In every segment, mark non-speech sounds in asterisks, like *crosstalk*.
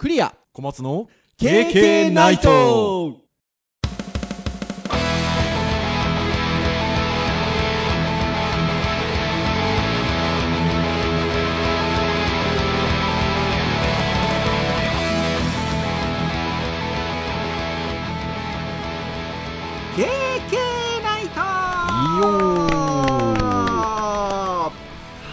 クリア。小松の KK ナイト。ナイト。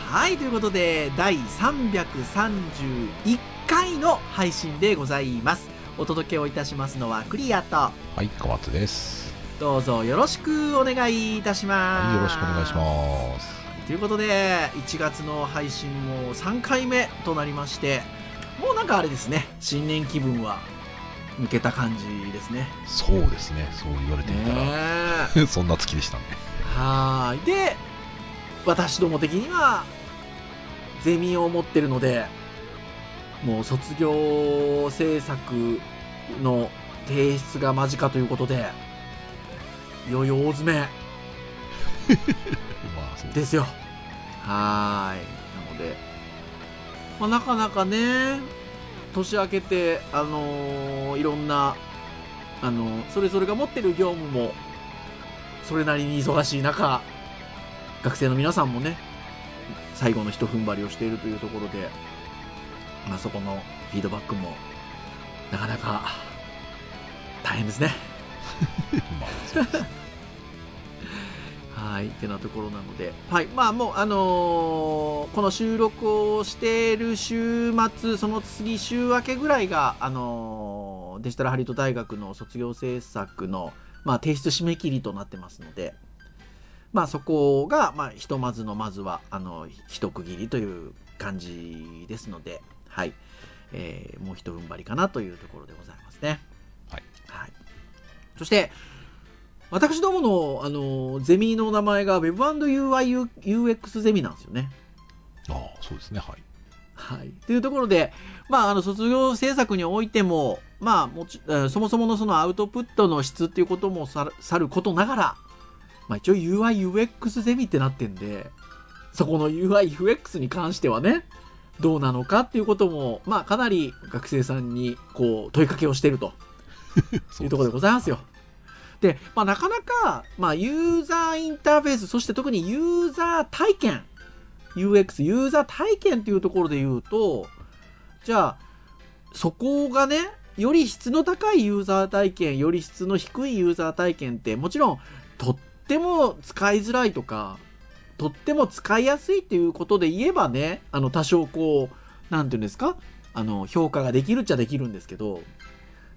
はいということで第331回の配信でございます。お届けをいたしますのはクリアと。はい、小松です。どうぞよろしくお願いいたします、はい、よろしくお願いします。ということで1月の配信も3回目となりましてもうなんかあれですね。新年気分は抜けた感じですね。そうですね、そう言われてみたら、ね *laughs* そんな月でしたね。はーい。で私ども的にはゼミを持ってるのでもう卒業制作の提出が間近ということでいよいよ大詰め。*laughs* です。よ。はーい。なので、まあ、なかなかね年明けてあのーいろんなあのそれぞれが持ってる業務もそれなりに忙しい中学生の皆さんもね最後の一踏ん張りをしているというところで、まあ、そこのフィードバックもなかなか大変ですね。*laughs* *laughs* はい、ってなところなので、はい、まあもう、あのーこの収録をしている週末、その次週明けぐらいが、あのーデジタルハリウッド大学の卒業制作の、まあ、提出締め切りとなってますので、まあそこが、まあひとまずのまずは、あの、一区切りという感じですので、はい、えーもう一踏ん張りかなというところでございますね。はい。はい。そして、私どもの、あの、ゼミの名前が Web&UI/UX ゼミなんですよね。ああ、そうですね、はい。はい。というところで、まあ、あの、卒業制作においても、まあ、もち、えーそもそものそのアウトプットの質っていうこともさるさることながら、まあ一応 UI/UX ゼミってなってんで、そこの UI/UX に関してはね、どうなのかっていうことも、まあかなり学生さんにこう問いかけをしてると *laughs* そいうところでございますよ。で、まあ、なかなか、まあ、ユーザーインターフェース、そして特にユーザー体験、UX、ユーザー体験っていうところで言うと、じゃあ、そこがね、より質の高いユーザー体験、より質の低いユーザー体験って、もちろん、とっても使いづらいとか、とっても使いやすいっていうことで言えばね、あの、多少こう、なんていうんですか、あの、評価ができるっちゃできるんですけど、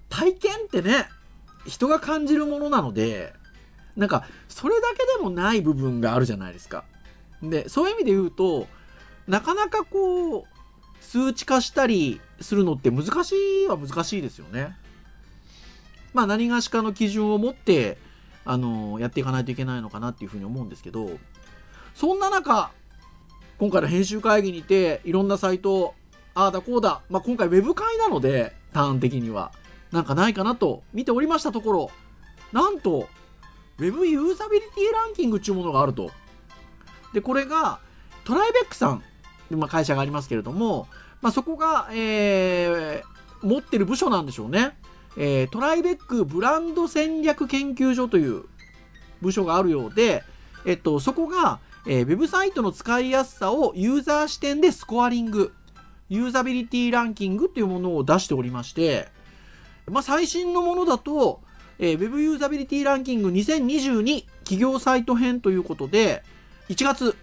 体験ってね、人が感じるものなので、なんか、それだけでもない部分があるじゃないですか。で、そういう意味で言うと、なかなかこう、数値化したりするのって難しいは難しいですよね。まあ何がしかの基準を持って、あの、やっていかないといけないのかなっていうふうに思うんですけど、そんな中、今回の編集会議にて、いろんなサイト、ああだこうだ、まあ今回ウェブ会なので、ターン的には。なんかないかなと見ておりましたところ、なんと、Web ユーザビリティランキングっていうものがあると。で、これが、トライベックさん、まあ、会社がありますけれども、まあ、そこが、えー、持ってる部署なんでしょうね。えー、トライベックブランド戦略研究所という部署があるようで、えっと、そこが、えー、ウェブサイトの使いやすさをユーザー視点でスコアリング、ユーザビリティランキングっていうものを出しておりまして、まあ、最新のものだと、えー、Web ユーザビリティランキング2022企業サイト編ということで、1月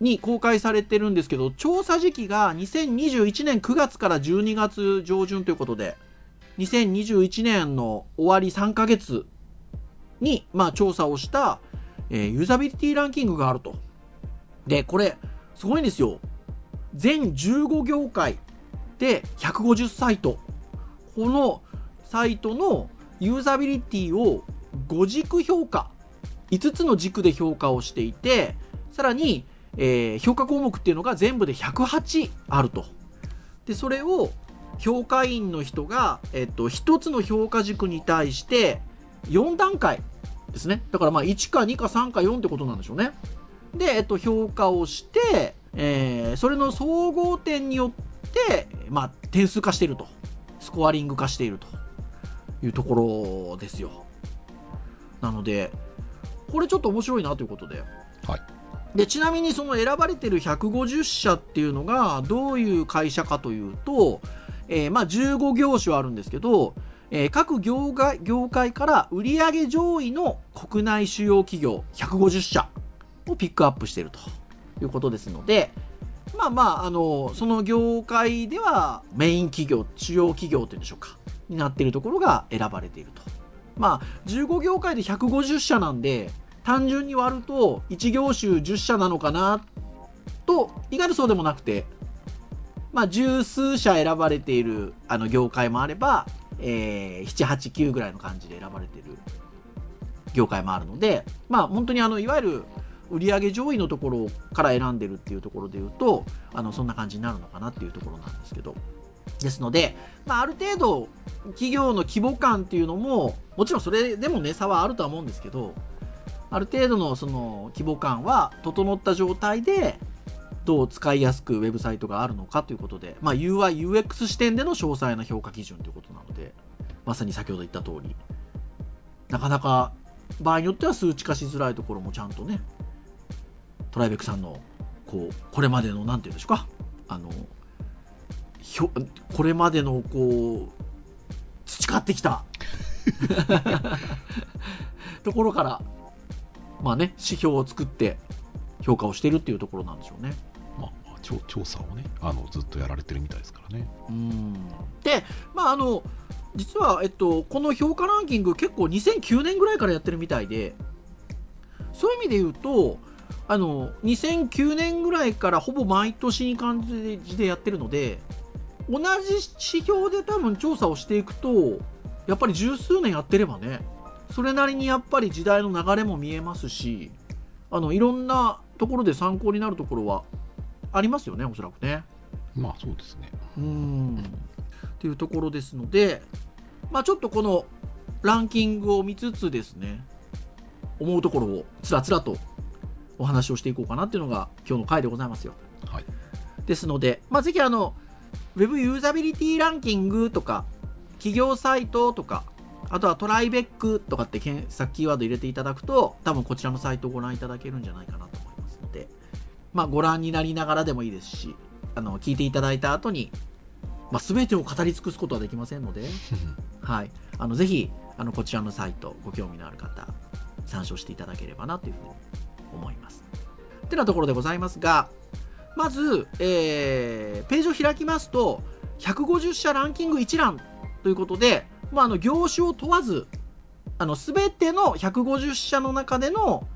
に公開されてるんですけど、調査時期が2021年9月から12月上旬ということで、2021年の終わり3ヶ月に、まあ、調査をした、えーユーザビリティランキングがあると。で、これ、すごいんですよ。全15業界で150サイト。このサイトのユーザビリティを5軸評価。5つの軸で評価をしていて、さらに、えー評価項目っていうのが全部で108あると。で、それを評価員の人が、えっと、1つの評価軸に対して4段階ですね。だからまあ1か2か3か4ってことなんでしょうね。で、えっと、評価をして、えーそれの総合点によって、まあ、点数化してると。スコアリング化しているというところですよ。なので、これちょっと面白いなということで。はいでちなみにその選ばれてる150社っていうのがどういう会社かというと、えーまあ15業種あるんですけど、えー各業界業界から売上上位の国内主要企業150社をピックアップしているということですので、まあまあ、あの、その業界ではメイン企業、主要企業というんでしょうか、になっているところが選ばれていると。まあ、15業界で150社なんで、単純に割ると1業種10社なのかなと、意外とそうでもなくて、まあ、十数社選ばれているあの業界もあれば、えー、7、8、9ぐらいの感じで選ばれている業界もあるので、まあ、本当にあの、いわゆる売上上位のところから選んでるっていうところで言うと、あの、そんな感じになるのかなっていうところなんですけど。ですので、まあ、ある程度、企業の規模感っていうのも、もちろんそれでもね、差はあるとは思うんですけど、ある程度のその規模感は整った状態で、どう使いやすくウェブサイトがあるのかということで、まあ、UI、UX 視点での詳細な評価基準ということなので、まさに先ほど言った通り、なかなか場合によっては数値化しづらいところもちゃんとね、トライベックさんの、こう、これまでの、なんていうんですか、あの、ひょこれまでの、こう、培ってきた *laughs* ところから、まあね、指標を作って評価をしているっていうところなんでしょうね。まあ、まあ調調査をねあのずっとやられてるみたいですからね。うん。で、まあ、あの、実は、えっと、この評価ランキング結構2009年ぐらいからやってるみたいで、そういう意味で言うと、あの、2009年ぐらいからほぼ毎年に感じでやってるので、同じ指標で多分調査をしていくと、やっぱり十数年やってればね、それなりにやっぱり時代の流れも見えますし、あの、いろんなところで参考になるところはありますよね、おそらくね。まあそうですねうーんっていうところですので、まあ、ちょっとこのランキングを見つつですね、思うところをつらつらとお話をしていこうかなっていうのが今日の回でございますよ。はいですので、まあ、ぜひあの、Web ユーザビリティランキングとか、企業サイトとか、あとはトライベックとかって検索キーワード入れていただくと、多分こちらのサイトをご覧いただけるんじゃないかなと思いますので、まあ、ご覧になりながらでもいいですし、あの、聞いていただいた後に、まあ、全てを語り尽くすことはできませんので、*laughs* はい。あの、ぜひ、あの、こちらのサイト、ご興味のある方、参照していただければなというふうに思います。ってなところでございますが、まず、えー、ページを開きますと、150社ランキング一覧ということで、まあ、あの、業種を問わず、あの、すべての150社の中での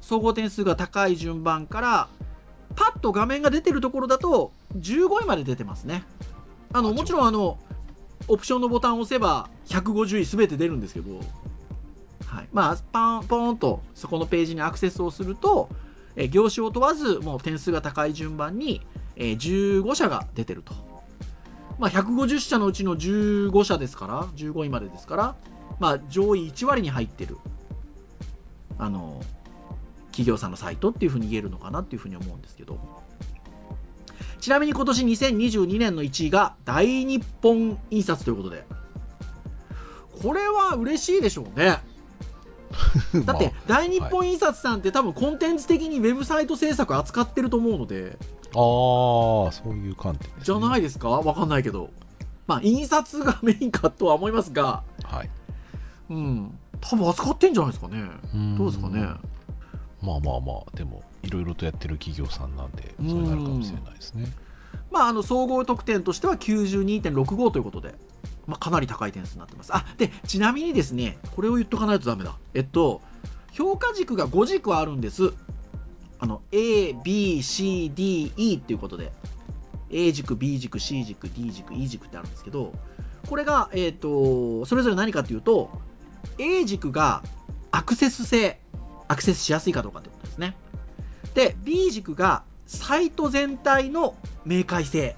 総合点数が高い順番から、パッと画面が出てるところだと、15位まで出てますね。あの、もちろんあの、オプションのボタンを押せば150位すべて出るんですけど、い。まあ、パン、ポーンとそこのページにアクセスをすると、え業種を問わず、もう点数が高い順番に、えー15社が出てると。まあ、150社のうちの15社ですから、15位までですから、まあ、上位1割に入ってる、あの、企業さんのサイトっていうふうに言えるのかなっていうふうに思うんですけど。ちなみに今年2022年の1位が大日本印刷ということで。これは嬉しいでしょうね。*laughs* だって、大日本印刷さんって多分コンテンツ的にウェブサイト制作扱ってると思うので、ああそういう観点ね、じゃないですか？わかんないけど。まあ、印刷がメインかとは思いますが、はいうん。多分扱ってんじゃないですかね。どうですかね？まあまあまあでもいろいろとやってる企業さんなんでそうなるかもしれないですねまあ、あの、総合得点としては92.65ということで、まあ、かなり高い点数になってます。あ、で、ちなみにですね、これを言っとかないとダメだ。えっと、評価軸が5軸あるんです。あの、A、B、C、D、E っていうことで、A 軸、B 軸、C 軸、D 軸、E 軸ってあるんですけど、これが、えっ、と、それぞれ何かっていうと、A 軸がアクセス性、アクセスしやすいかどうかってことですね。で、B 軸がサイト全体の明快性。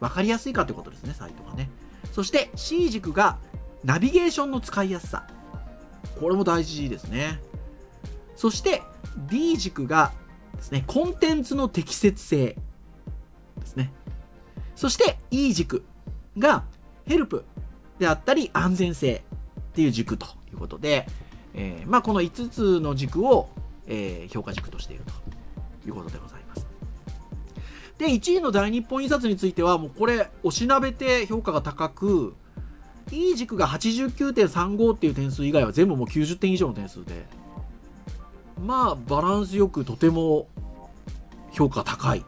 わかりやすいかということですね、サイトがね。そして C 軸がナビゲーションの使いやすさ。これも大事ですね。そして D 軸がですね、コンテンツの適切性ですね。そして E 軸がヘルプであったり安全性っていう軸ということで、えーまあ、この5つの軸を、えー評価軸としているということでございます。で、1位の大日本印刷については、もうこれ、おしなべて評価が高く、いい軸が89.35っていう点数以外は全部もう90点以上の点数で、まあ、バランスよくとても評価高い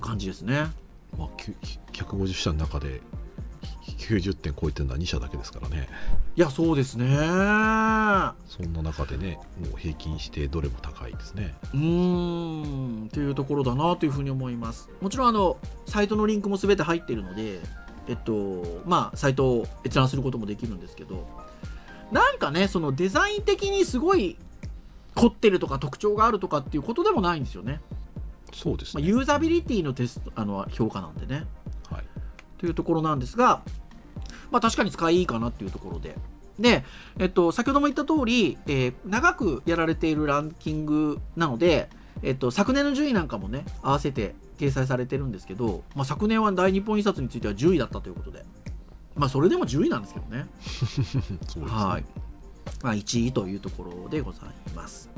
感じですね。まあ、150社の中で90点超えてるのは2社だけですからねいや、そうですね。うそんな中でねもう平均してどれも高いですねーん、というところだなというふうに思います。もちろん、あの、サイトのリンクも全て入っているので、えっと、まあ、サイトを閲覧することもできるんですけど、なんかね、そのデザイン的にすごい凝ってるとか特徴があるとかっていうことでもないんですよね。まあ、そうですね、ユーザビリティのテスト、あの、評価なんでね。はい、というところなんですが、まあ確かに使いいいかなっていうところで。で、えっと、先ほども言った通り、えー長くやられているランキングなので、えっと、昨年の順位なんかもね、合わせて掲載されてるんですけど、まあ、昨年は大日本印刷については10位だったということで、まあ、それでも10位なんですけどね。*laughs* ね、はい。まあ、1位というところでございます。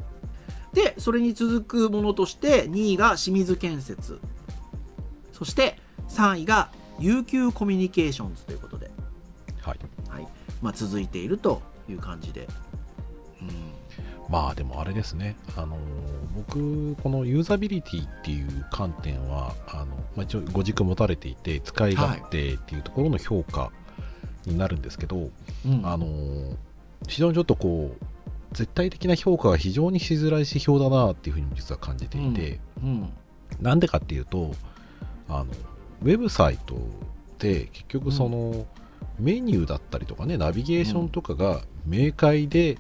で、それに続くものとして、2位が清水建設。そして、3位が悠久コミュニケーションズということで、はい、はい。まあ、続いているという感じで。うん。まあでもあれですね、あの僕、このユーザビリティっていう観点は、あのまあ、一応、ご軸持たれていて、使い勝手っていうところの評価になるんですけど、うんあの非常にちょっとこう、絶対的な評価が非常にしづらい指標だなっていうふうにも実は感じていて、うん。なんでかっていうと、あのウェブサイトで結局その、メニューだったりとかね、ナビゲーションとかが明快で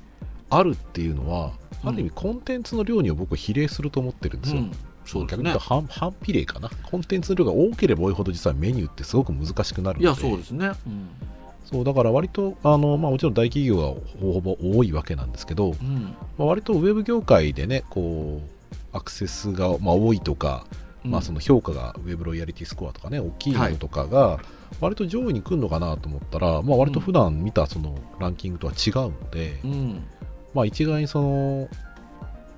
あるっていうのは、うんある意味コンテンツの量には僕比例すると思ってるんですよ。うんそうですね逆に言うと。反反比例かな。コンテンツの量が多ければ多いほど実はメニューってすごく難しくなるので。いや、そうですね。うん。そうだから割とあの、まあ、もちろん大企業がほぼほぼ多いわけなんですけど、うん。まあ、割とウェブ業界でねこうアクセスが、まあ、多いとか、まあ、その評価がウェブロイヤリティスコアとかね大きいものとかが割と上位に来るのかなと思ったら、まあ、割と普段見たそのランキングとは違うので、うん。まあ、一概にその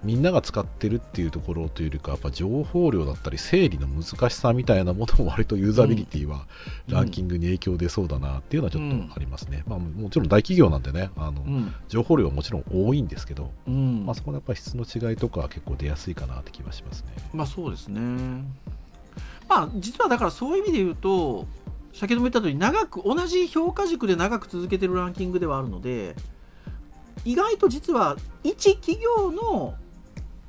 みんなが使ってるっていうところというよりかやっぱ情報量だったり整理の難しさみたいなものも割とユーザビリティはうんランキングに影響出そうだなっていうのはちょっとありますね、まあ、もちろん大企業なんでねあの、うん。情報量はもちろん多いんですけど、うん。まあ、そこのやっぱり質の違いとかは結構出やすいかなって気はしますね。まあそうですね。まあ実はだからそういう意味で言うと、先ほども言った通り長く、同じ評価軸で長く続けてるランキングではあるので、意外と実は一企業の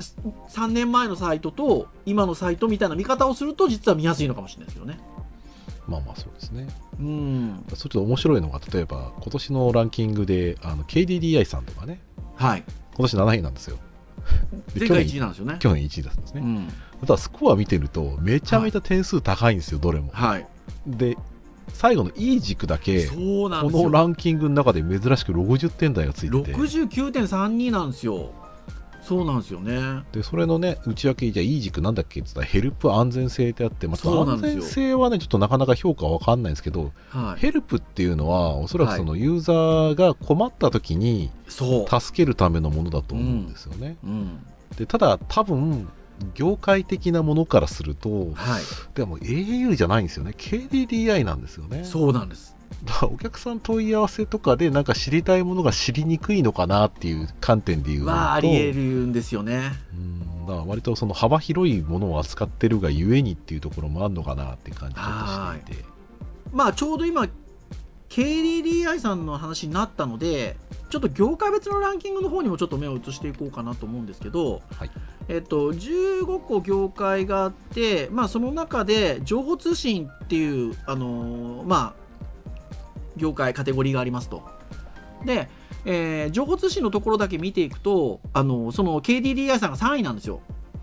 3年前のサイトと今のサイトみたいな見方をすると実は見やすいのかもしれないですよね。まあまあそうですね。うん。それと面白いのが、例えば今年のランキングであの KDDI さんとかね、はい。今年7位なんですよ。で前回去1位なんですよね。去年1位だったんですね。うん。ただスコア見てると、めちゃめちゃ点数高いんですよ、どれも。はい。で、最後のいい軸だけ、そうなんですよ。このランキングの中で珍しく60点台がついてて、69.32なんですよ。そうなんですよね。でそれのね、内訳、じゃあいい軸なんだっけ？って言ったら、ヘルプ安全性ってあって、まあ、安全性はね、ちょっとなかなか評価わかんないんですけど、はい。ヘルプっていうのは、おそらくそのユーザーが困った時に。助けるためのものだと思うんですよね。うん。でただ、多分業界的なものからすると、はい。でも au じゃないんですよね、KDDI なんですよね。そうなんです。だからお客さん問い合わせとかで、なんか知りたいものが知りにくいのかなっていう観点で言うと、まあ、あり得るんですよね。うんだから割とその幅広いものを扱ってるがゆえにっていうところもあるのかなって感じちょっとしていて。まあ、ちょうど今、KDDI さんの話になったので、ちょっと業界別のランキングの方にもちょっと目を移していこうかなと思うんですけど、はいえっと、15個業界があって、まあ、その中で情報通信っていう、あのーまあ、業界、カテゴリーがありますと。で、えー情報通信のところだけ見ていくと、あのその KDDI さんが3位なんですよ。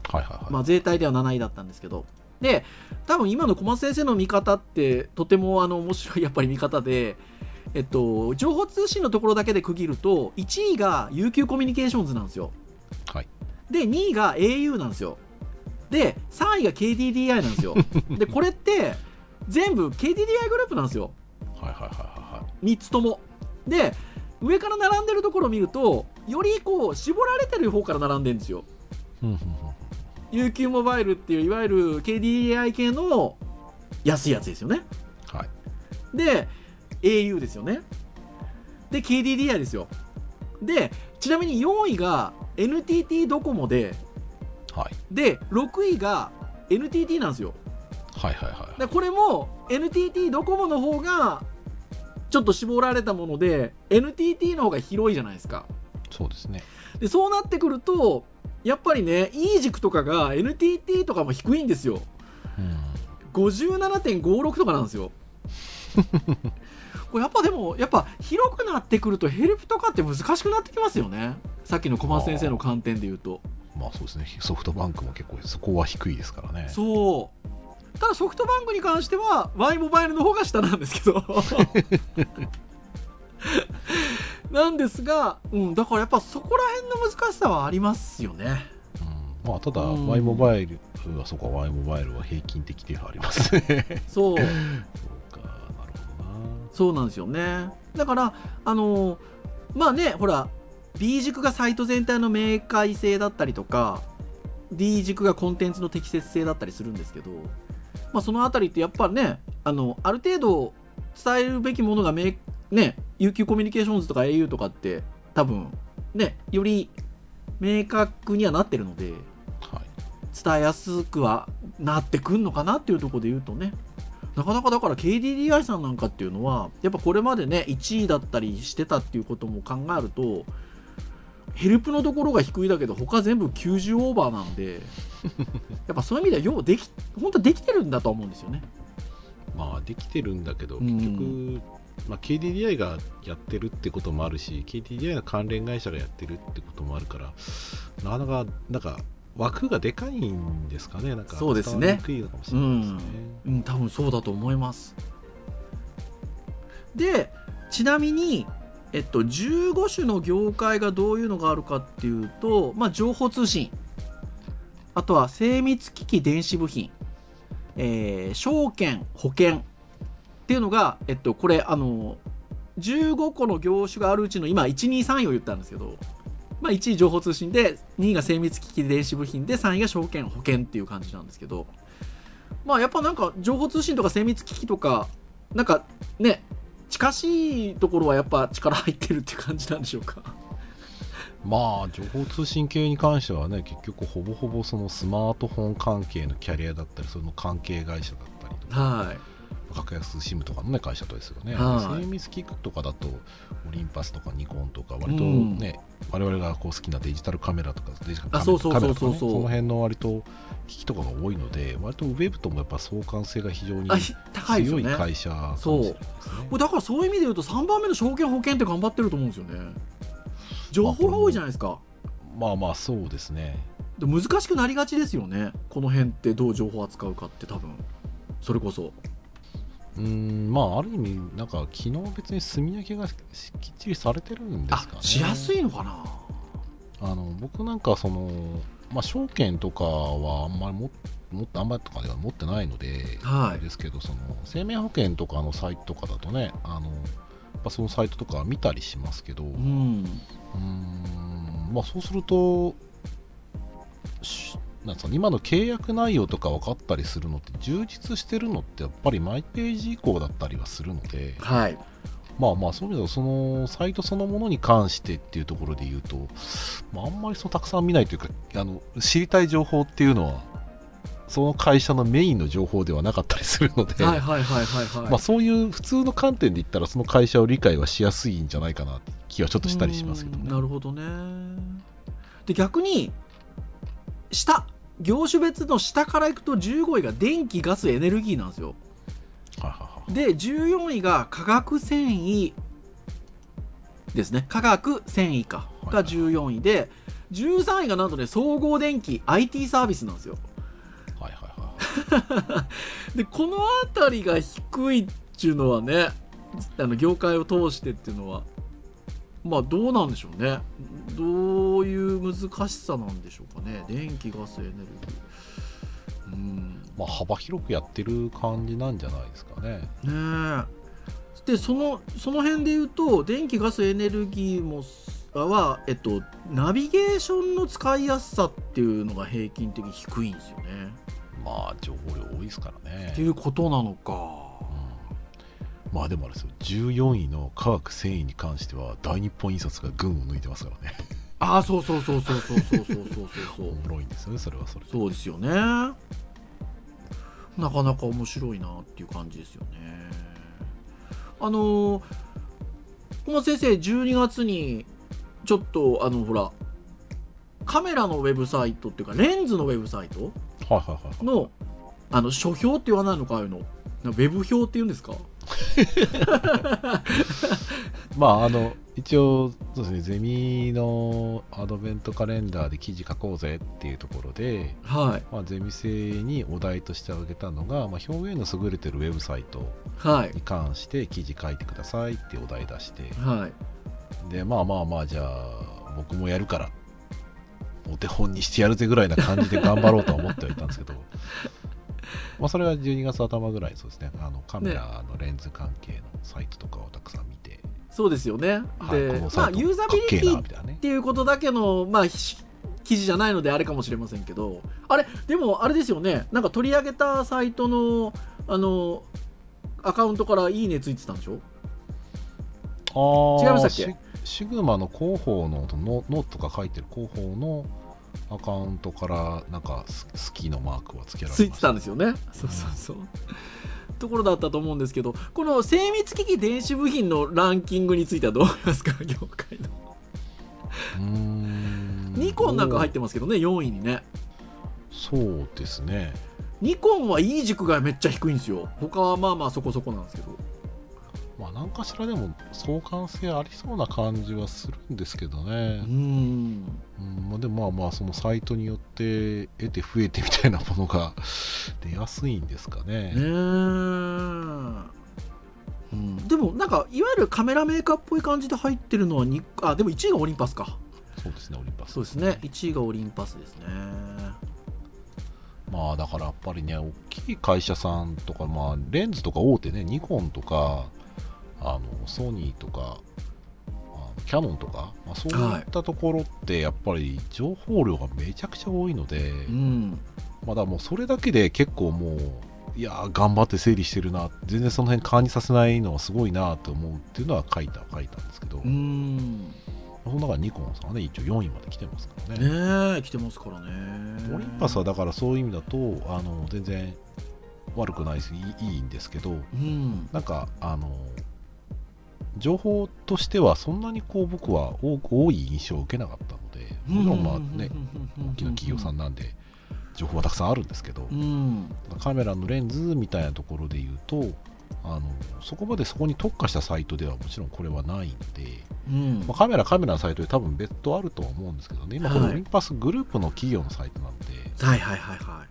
はいはいはい。まあ、全体では7位だったんですけど。で、多分今の小松先生の見方って、とてもあの面白いやっぱり見方で、えっと、情報通信のところだけで区切ると、1位が UQ コミュニケーションズなんですよ。はいで、2位が au なんですよ。で、3位が KDDI なんですよ。*laughs* で、これって、全部 KDDI グループなんですよ。はいはいはいは3つとも。で上から並んでるところを見るとよりこう絞られてる方から並んでるんですよ。UQ モバイルっていういわゆる KDDI 系の安いやつですよね。うんはい。で au ですよね。で KDDI ですよ。でちなみに4位が NTT ドコモではい。で6位が NTT なんですよ。はいはいはいでこれも NTT ドコモの方がちょっと絞られたもので NTT の方が広いじゃないですか。そうですね。でそうなってくるとやっぱりね E 軸とかが NTT とかも低いんですよ。うん。57.56とかなんですよ。*laughs* これやっぱでもやっぱ広くなってくるとヘルプとかって難しくなってきますよね。さっきの小松先生の観点で言うと。まあそうですね。ソフトバンクも結構そこは低いですからね。そうただソフトバンクに関しては Y モバイルの方が下なんですけど。*laughs* なんですが、うん、だからやっぱそこら辺の難しさはありますよね。うん。まあただうん。Y モバイルはそこは Y モバイルは平均的ではありますね。そう。そうかなるほどな。そうなんですよね。だからあのまあねほら B 軸がサイト全体の明快性だったりとか D 軸がコンテンツの適切性だったりするんですけど、まあ、そのあたりってやっぱねあのある程度伝えるべきものが明ね UQ コミュニケーションズとか au とかって多分ねより明確にはなってるのではい。伝えやすくはなってくんのかなっていうところで言うとねなかなかだから KDDI さんなんかっていうのはやっぱこれまでね1位だったりしてたっていうことも考えるとヘルプのところが低いだけど他全部90オーバーなんで *laughs* やっぱそういう意味ではようでき本当できてるんだと思うんですよね。まあできてるんだけどうん。結局、まあ、KDDI がやってるってこともあるし KDDI の関連会社がやってるってこともあるからなかなかなんか枠がでかいんですかね。なんかそうですね。にくいのかもしれないですね、うん多分そうだと思います。でちなみにえっと15種の業界がどういうのがあるかっていうとまあ情報通信。あとは精密機器電子部品。えー証券保険。っていうのがえっとこれあの15個の業種があるうちの今123位を言ったんですけどまあ、1位情報通信で2位が精密機器電子部品で3位が証券保険っていう感じなんですけどまあやっぱなんか情報通信とか精密機器とかなんかね近しいところはやっぱ力入ってるって感じなんでしょうか？まあ情報通信系に関してはね結局ほぼほぼそのスマートフォン関係のキャリアだったりその関係会社だったりとか。はい格安 SIM とかの、ね、会社とですよね、はい。精密機器とかだとオリンパスとかニコンとか割とうん。ね、我々がこう好きなデジタルカメラとかデジタルカメラとかねそうその辺の割と機器とかが多いので割とウェブともやっぱ相関性が非常に強い会社かもしれないですね。これだからそういう意味で言うと3番目の証券保険って頑張ってると思うんですよね。情報が多いじゃないですか。まあまあそうですね。で難しくなりがちですよね。この辺ってどう情報扱うかって多分。それこそうーんまあある意味なんか機能別に積み上げがきっちりされてるんですかね。あしやすいのかな？あの僕なんかその、まあ、証券とかはあんまりも持ってあんまりとかでは持ってないので、はい。ですけどその生命保険とかのサイトとかだとねあのやっぱそのサイトとか見たりしますけどううーんんまあそうするとしなんですか今の契約内容とか分かったりするのって充実してるのってやっぱりマイページ以降だったりはするので。はい。まあまあそういう意味ではそのサイトそのものに関してっていうところで言うと、まあ、あんまりそうたくさん見ないというかあの知りたい情報っていうのはその会社のメインの情報ではなかったりするので、はいはいはいはいはい、まあ、そういう普通の観点で言ったらその会社を理解はしやすいんじゃないかなって気はちょっとしたりしますけどね。うんなるほどね。で逆に下業種別の下からいくと15位が電気ガスエネルギーなんですよ。で14位が化学繊維ですね。化学繊維か。はいが14位で13位がなんとね総合電機 IT サービスなんですよ。はいはいはい *laughs* でこの辺りが低いっていうのはねあの業界を通してっていうのはまあどうなんでしょうねどういう難しさなんでしょうかね電気ガスエネルギーうんまあ、幅広くやってる感じなんじゃないですかね。ねえでそのその辺で言うと電気ガスエネルギーもは、えっと、ナビゲーションの使いやすさっていうのが平均的に低いんですよね。まあ情報量多いですからねっていうことなのか。うんまあでもあれですよ。14位の化学繊維に関しては大日本印刷が群を抜いてますからね。ああそうそうそうそうそうそうそうそうそう。そおうもろいんですよねそれはそれで。そうですよね。なかなか面白いなっていう感じですよね。あのー小松先生12月にちょっとあのほらカメラのウェブサイトっていうかレンズのウェブサイトはいはいはいのあの書評って言わないのかああいうの。ウェブ表っていうんですか？*laughs* まああの一応そうですねゼミのアドベントカレンダーで記事書こうぜっていうところで、はい。まあ、ゼミ生にお題として挙げたのが、まあ、表現の優れてるウェブサイトはい。に関して記事書いてくださいってお題出してはい。でまあまあまあじゃあ僕もやるからお手本にしてやるぜぐらいな感じで頑張ろうとは思ってはいたんですけどまあそれは12月頭ぐらいそうですね。あのカメラのレンズ関係のサイトとかをたくさん見て、そうですよね、はい、でまあユーザビリティっていうことだけの、まあ、ひ記事じゃないのであれかもしれませんけど。あれでもあれですよね。なんか取り上げたサイトのあのアカウントから「いいね」ついてたんでしょ？あー違いましたっけ？シシグマの広報のノノートとか書いてる広報のアカウントからなんかススキーのマークはつけられまついてたんでですよね。そうそうそう。ところだったと思うんですけどこの精密機器電子部品のランキングについてはどう思いますか？業界の。うーん。ニコンなんか入ってますけどね4位にね。そうですね。ニコンはいい軸がめっちゃ低いんですよ。他はまあまあそこそこなんですけどまあ何かしらでも相関性ありそうな感じはするんですけどうね、ん。うんまあ、でもまあまあそのサイトによって得て増えてみたいなものが出やすいんですかね。うん、でもなんかいわゆるカメラメーカーっぽい感じで入ってるのはにあでも1位がオリンパスか。そうですねオリンパス。そうですね。1位がオリンパスですね。まあだからやっぱりね大きい会社さんとかまあレンズとか大手ねニコンとかあのソニーとかあのキャノンとか、まあ、そういったところってやっぱり情報量がめちゃくちゃ多いので、うん。まあだもうそれだけで結構もういやー頑張って整理してるな全然その辺感じさせないのはすごいなと思うっていうのは書いた書いたんですけど、うん。その中でニコンさんはね一応4位まで来てますからね。ねえ来てますからね。オリンパスはだからそういう意味だとあの全然悪くないですいいいいんですけどうん。なんかあの情報としてはそんなにこう僕は多多い印象を受けなかったのでもちろんまあね大きな企業さんなんで情報はたくさんあるんですけどうん。カメラのレンズみたいなところで言うとあのそこまでそこに特化したサイトではもちろんこれはないので、うん。まあ、カメラカメラのサイトで多分別途あるとは思うんですけどね。今このはいオリンパスグループの企業のサイトなので、はいはいはいは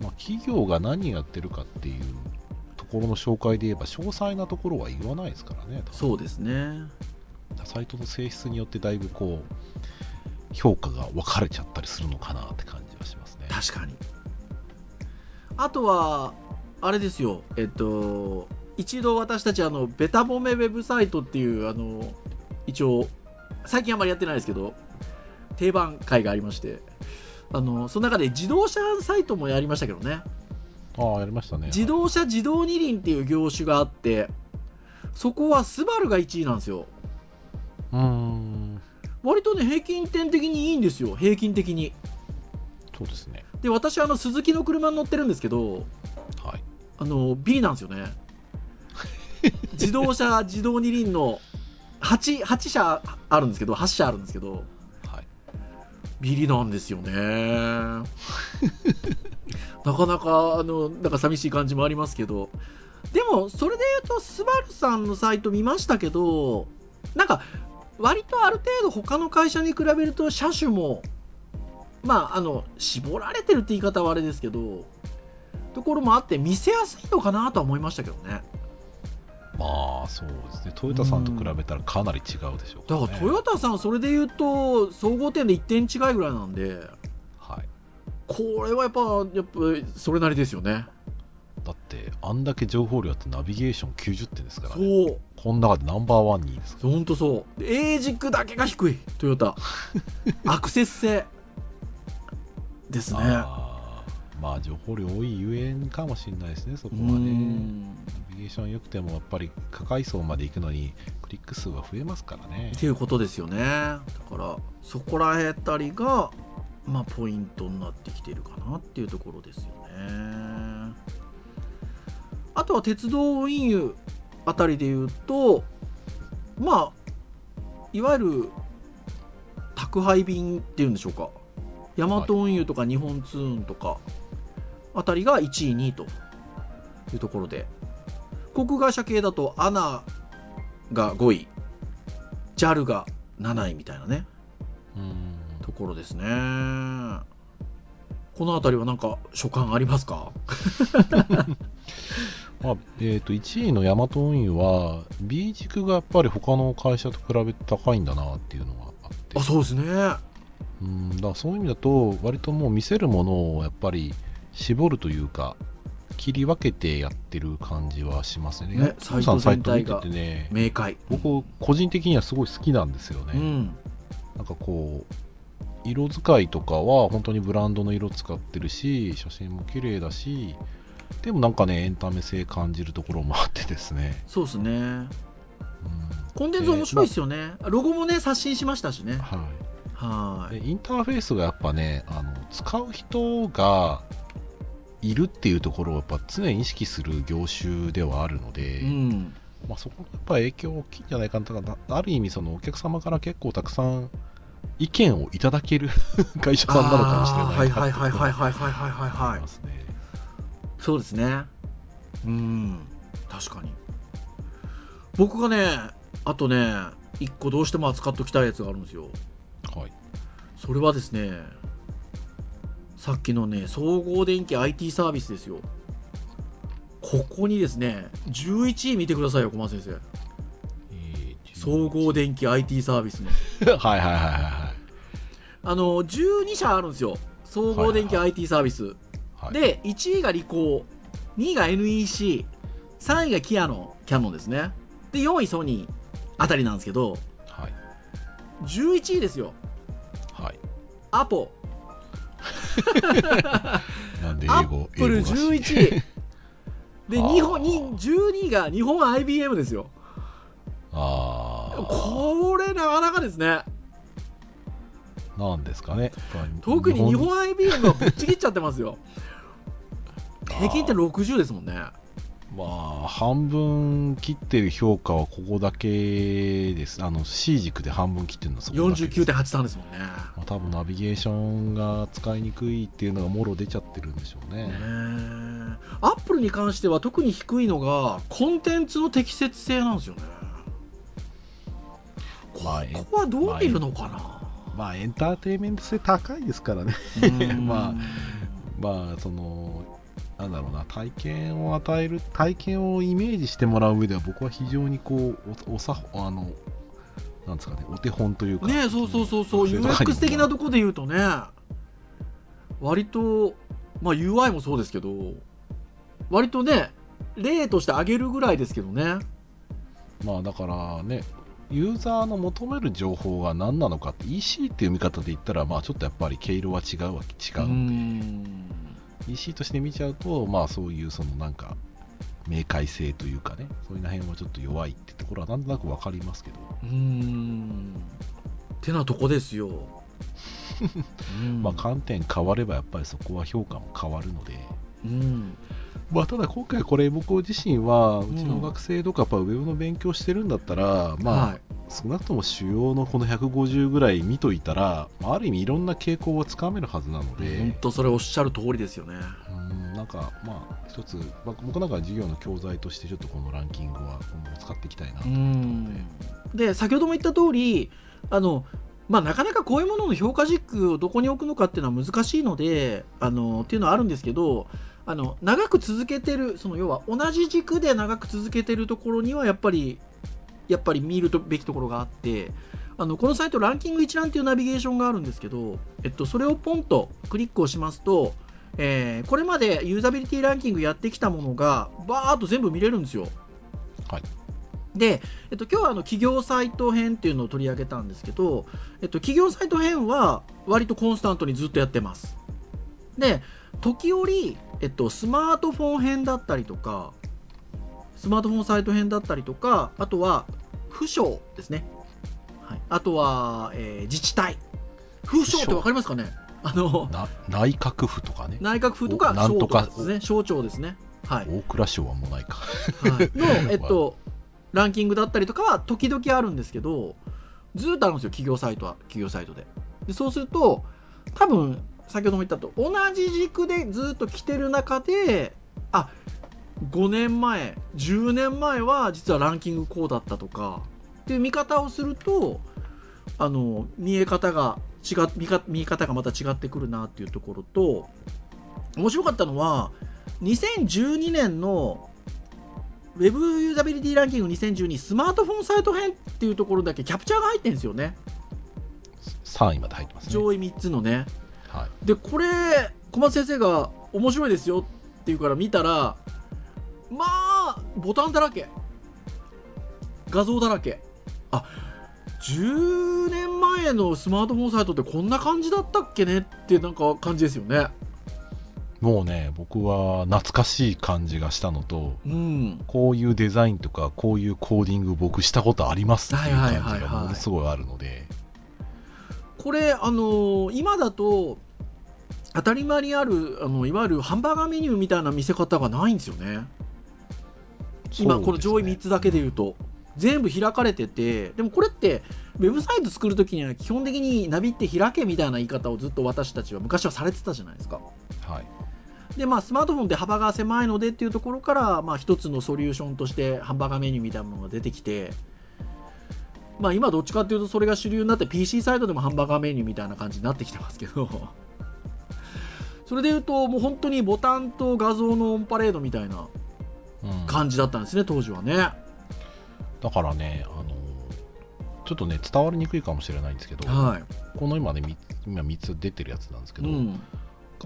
まあ、企業が何やってるかっていうところの紹介で言えば詳細なところは言わないですからね。いそうですね。サイトの性質によってだいぶこう評価が分かれちゃったりするのかなって感じはしますね。確かに。あとはあれですよ。えっと一度私たちあのベタ褒めウェブサイトっていうあの一応最近あんまりやってないですけど定番会がありましてあのその中で自動車サイトもやりましたけどねああやりましたね。自動車自動二輪っていう業種があってそこはスバルが1位なんですよ。うーん。割とね平均点的にいいんですよ。平均的に。そうですね。で私あの鈴木の車に乗ってるんですけどはい。あのビリなんですよね。*laughs* 自動車自動二輪の 8, 8社あるんですけど8社あるんですけどはい。ビリなんですよね *laughs* なかなかあのなんか寂しい感じもありますけど。でもそれで言うとスバルさんのサイト見ましたけどなんか割とある程度他の会社に比べると車種もまああの絞られてるって言い方はあれですけどところもあって見せやすいのかなとは思いましたけどね。まあそうですね。トヨタさんと比べたらかなり違うでしょうだからトヨタさんそれで言うと総合点で1点違いぐらいなんで。はいこれはやっぱやっぱそれなりですよね。だってあんだけ情報量あってナビゲーション90点ですからね。そう。この中でナンバーワンにいいですほんとそう。で A 軸だけが低い。トヨタアクセス性ですね。まあ情報量多いゆえんかもしれないですねそこうはね。ナん。ビゲーション良くてもやっぱり下階層まで行くのにクリック数が増えますからね。っていうことですよね。だからそこらへたりがまあポイントになってきてるかなっていうところですよね。あとは鉄道運輸あたりで言うとまあいわゆる宅配便っていうんでしょうか。ヤマト運輸とか日本通運とかあたりが1位2位というところで航空会社系だとアナが5位 JAL が7位みたいなね。ころですね。この辺りは何か所感ありますか？ま *laughs* あえー、と1位のヤマト運輸は B 軸がやっぱり他の会社と比べて高いんだなっていうのがあって。あそうですね。うんだそういう意味だと割ともう見せるものをやっぱり絞るというか切り分けてやってる感じはしますね。ねサイト見てね。明快。僕個人的にはすごい好きなんですよね、うん。なんかこう色使いとかは本当にブランドの色使ってるし写真も綺麗だしでもなんかねエンタメ性感じるところもあってですね、そうですね。うん。コンテンツ面白いですよね、ロゴもね刷新しましたしね。はい。はい。でインターフェースがやっぱねあの使う人がいるっていうところをやっぱ常に意識する業種ではあるので、うん。まあ、そこがやっぱ影響大きいんじゃないかな。ある意味そのお客様から結構たくさん意見をいただける *laughs* 会社さんなのかもしれないなはいはいはいはいいはいはいはいはい。思はいいますね。そうですね。うん。確かに。僕がねあとね一個どうしても扱っときたいやつがあるんですよ。はい。それはですねさっきのね総合電気 IT サービスですよ。ここにですね11位見てくださいよ小松先生。えー総合電気 IT サービスの。*laughs* はいはいはいはいはいあの12社あるんですよ。総合電気はい IT サービス、はい。で1位がリコー2位が NEC3 位がキアノンキャノンですね。で4位ソニーあたりなんですけどはい。11位ですよ。はい。アポ。*laughs* なんでア英語ップル英語が11位 *laughs* で日本に12位が日本 IBM ですよ。ああこれなかなかですねなんですかね。特に日本。IBM はぶっちぎっちゃってますよ。*laughs* 平均って60ですもんね。まあ半分切ってる評価はここだけです。あの C 軸で半分切ってるのはそこだけです。49.83ですもんね。まあ、多分ナビゲーションが使いにくいっていうのがもろ出ちゃってるんでしょうね。ねアップルに関しては特に低いのがコンテンツの適切性なんですよね。まあここはどう見るのかな、まあエンターテインメント性高いですからね。うん。*laughs* まあまあそのなんだろうな体験を与える体験をイメージしてもらう上では僕は非常にこうおおさあのなんですかねお手本というか。ねそうそうそうそう。UX 的なとこで言うとね割とまあ UI もそうですけど割とね例として挙げるぐらいですけどね。まあだからねユーザーの求める情報が何なのかって EC っていう見方で言ったらまあちょっとやっぱり毛色は違うわけ違うので。EC として見ちゃうとまあそういうそのなんか明快性というかねそういう辺はちょっと弱いってところはなんとなく分かりますけど、うーんてなとこですよ、*laughs* うん。まあ観点変わればやっぱりそこは評価も変わるので。うんまあただ今回これ僕自身はうちうんの学生とかやっぱウェブの勉強してるんだったら、まあ、はい。少なくとも主要のこの150ぐらい見といたら、まあある意味いろんな傾向はつかめるはずなので、本当それおっしゃる通りですよね。うんなんかまあ一つ、まあ僕なんかは授業の教材としてちょっとこのランキングは今後使っていきたいなとう思ったのん。で、で先ほども言った通りあのまあ、なかなかこういうものの評価軸をどこに置くのかっていうのは難しいのであのっていうのはあるんですけどあの長く続けてるその要は同じ軸で長く続けてるところにはやっぱりやっぱり見るべきところがあってあのこのサイトランキング一覧っていうナビゲーションがあるんですけど、えっと、それをポンとクリックをしますとえーこれまでユーザビリティランキングやってきたものがバーっと全部見れるんですよ。はいで、えっと、今日はあの企業サイト編っていうのを取り上げたんですけど、えっと、企業サイト編は割とコンスタントにずっとやってます。で、時折、えっと、スマートフォン編だったりとか、スマートフォンサイト編だったりとか、あとは、府省ですね。はい、あとは、えー自治体。府省ってわかりますかね？あの、な内閣府とかね内閣府とかおなんとかですね。省庁ですね。はい。大蔵省はもうないかはいの、*laughs* えっと、ランキングだったりとかは時々あるんですけど、ずーっとあるんですよ、企業サイトは、企業サイトで。でそうすると、多分、先ほども言ったと、同じ軸でずーっと来てる中で、あ、5年前、10年前は実はランキングこうだったとか、っていう見方をすると、あの、見え方が違っ見か見え方がまた違ってくるなっていうところと、面白かったのは、2012年の Web ユーザビリティランキング2012スマートフォンサイト編っていうところだけキャプチャーが入ってるんですよね。3位まで入ってますね上位3つのね。はいで、これ、小松先生が面白いですよっていうから見たら、まあ、ボタンだらけ。画像だらけ。あ、10年前のスマートフォンサイトってこんな感じだったっけねってなんか感じですよね。もうね僕は懐かしい感じがしたのとうん。こういうデザインとかこういうコーディング僕したことありますっていう感じがものすごいあるのでこれ、あのー今だと、当たり前にある、あの、いわゆるハンバーガーメニューみたいな見せ方がないんですよね。今、この上位3つだけで言うと。全部開かれてて、でもこれって、ウェブサイト作るときには基本的にナビって開けみたいな言い方をずっと私たちは昔はされてたじゃないですか。はいで、まあ、スマートフォンで幅が狭いのでっていうところから、まあ、一つのソリューションとしてハンバーガーメニューみたいなものが出てきて、まあ、今どっちかっていうとそれが主流になって PC サイトでもハンバーガーメニューみたいな感じになってきてますけど、それで言うと、もう本当にボタンと画像のオンパレードみたいなうん感じだったんですね、当時はね。だからねあのちょっとね伝わりにくいかもしれないんですけど、はい。この今ねみ今3つ出てるやつなんですけど、うん。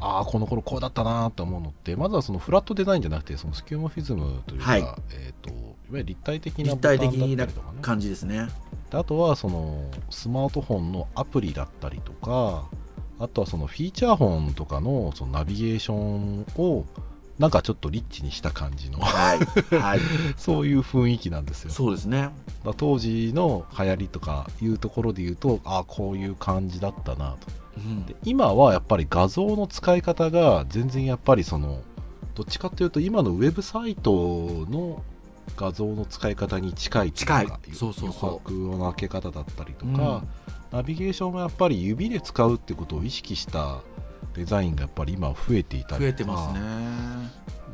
ああこの頃こうだったなーって思うのってまずはそのフラットデザインじゃなくてそのスキューモフィズムというか、はいえー、といわゆる立体的な立ボタンだ体的なったりとかね感じですね。であとはそのスマートフォンのアプリだったりとかあとはそのフィーチャーフォンとかのそのナビゲーションをなんかちょっとリッチにした感じのはい。はい。*laughs* そういう雰囲気なんですよそうですね。当時の流行りとかいうところで言うとああこういう感じだったなとうんで今はやっぱり画像の使い方が全然やっぱりそのどっちかというと今のウェブサイトの画像の使い方に近いというか近いそうそうの開け方だったりとか、ナビゲーションもやっぱり指で使うってことを意識したデザインがやっぱり今は増えていたりとか増えてますね。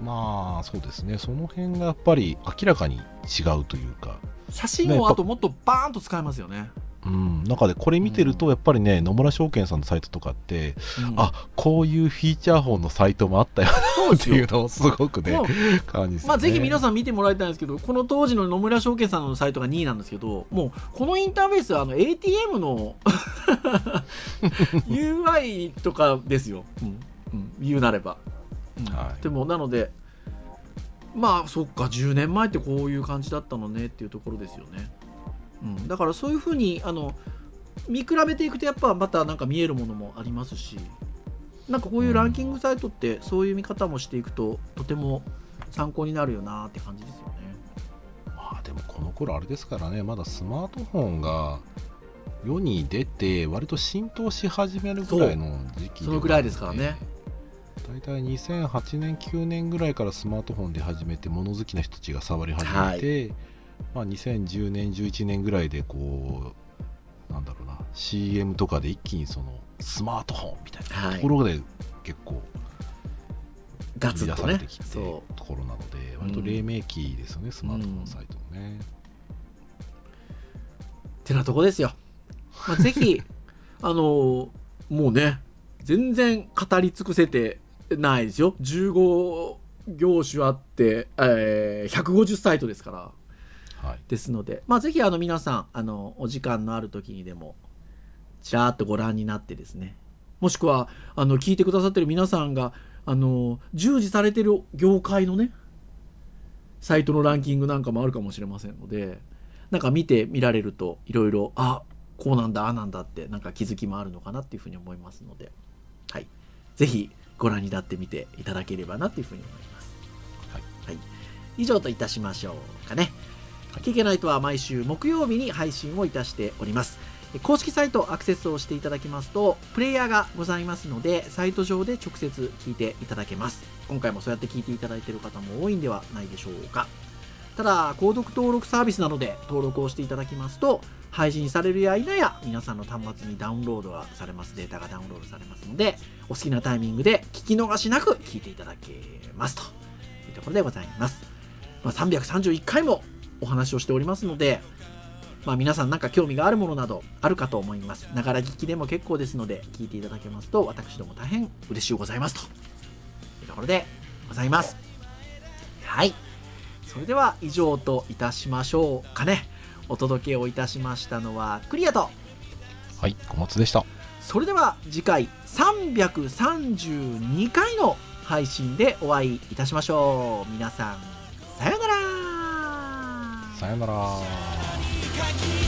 まあそうですねその辺がやっぱり明らかに違うというか写真をあともっとバーンと使えますよね。うん、中でこれ見てるとやっぱりね野村証券さんのサイトとかって、うん。あこういうフィーチャーフォンのサイトもあったよっていう。のをすごくね感じまあ、ぜひ皆さん見てもらいたいんですけど、この当時の野村証券さんのサイトが2位なんですけど、もうこのインターフェースはあの ATM の *laughs* UI とかですよ、うん。うん、言うなれば。うん。はい。でも、なので、まあ、そっか、10年前ってこういう感じだったのねっていうところですよね。うん、だからそういうふうにあの見比べていくと、やっぱまたなんか見えるものもありますし、なんかこういうランキングサイトってそういう見方もしていくととても参考になるよなって感じですよね。まあでもこの頃あれですからねまだスマートフォンが世に出て割と浸透し始めるぐらいの時期そのぐらいですからね。大体2008年9年ぐらいからスマートフォンで始めて物好きな人たちが触り始めて、まあ、2010年11年ぐらいでこうなんだろうな CM とかで一気にそのスマートフォンみたいなところで結構ガツッとてきてそところなので割と黎明期ですよね、スマートフォンサイトのね、うてなとこですよ。まあ、ぜひ *laughs* あのもうね全然語り尽くせてないですよ。15業種あって、えー150サイトですから。はい。ですので、まあ、ぜひあの皆さんあのお時間のある時にでもちらーっとご覧になってですね。もしくはあの聞いてくださってる皆さんがあの従事されてる業界のねサイトのランキングなんかもあるかもしれませんのでなんか見てみられるといろいろあこうなんだああなんだってなんか気づきもあるのかなっていうふうに思いますので。はい。ぜひご覧になってみていただければなっていうふうに思います。はい、はい、以上といたしましょうかね聞けないとは毎週木曜日に配信をいたしております。公式サイトアクセスをしていただきますとプレイヤーがございますのでサイト上で直接聞いていただけます。今回もそうやって聞いていただいている方も多いんではないでしょうか。ただ購読登録サービスなので登録をしていただきますと配信されるや否や皆さんの端末にダウンロードがされます。データがダウンロードされますのでお好きなタイミングで聞き逃しなく聞いていただけますというところでございます、まあ、331回もお話をしておりますのでまあ、皆さんなんか興味があるものなどあるかと思います。ながら聞きでも結構ですので、聞いていただけますと、私ども大変嬉しゅうございますというところでございます。はい。それでは以上といたしましょうかね。お届けをいたしましたのはクリアと、はい、小松でした。それでは次回332回の配信でお会いいたしましょう。皆さん、さよなら。「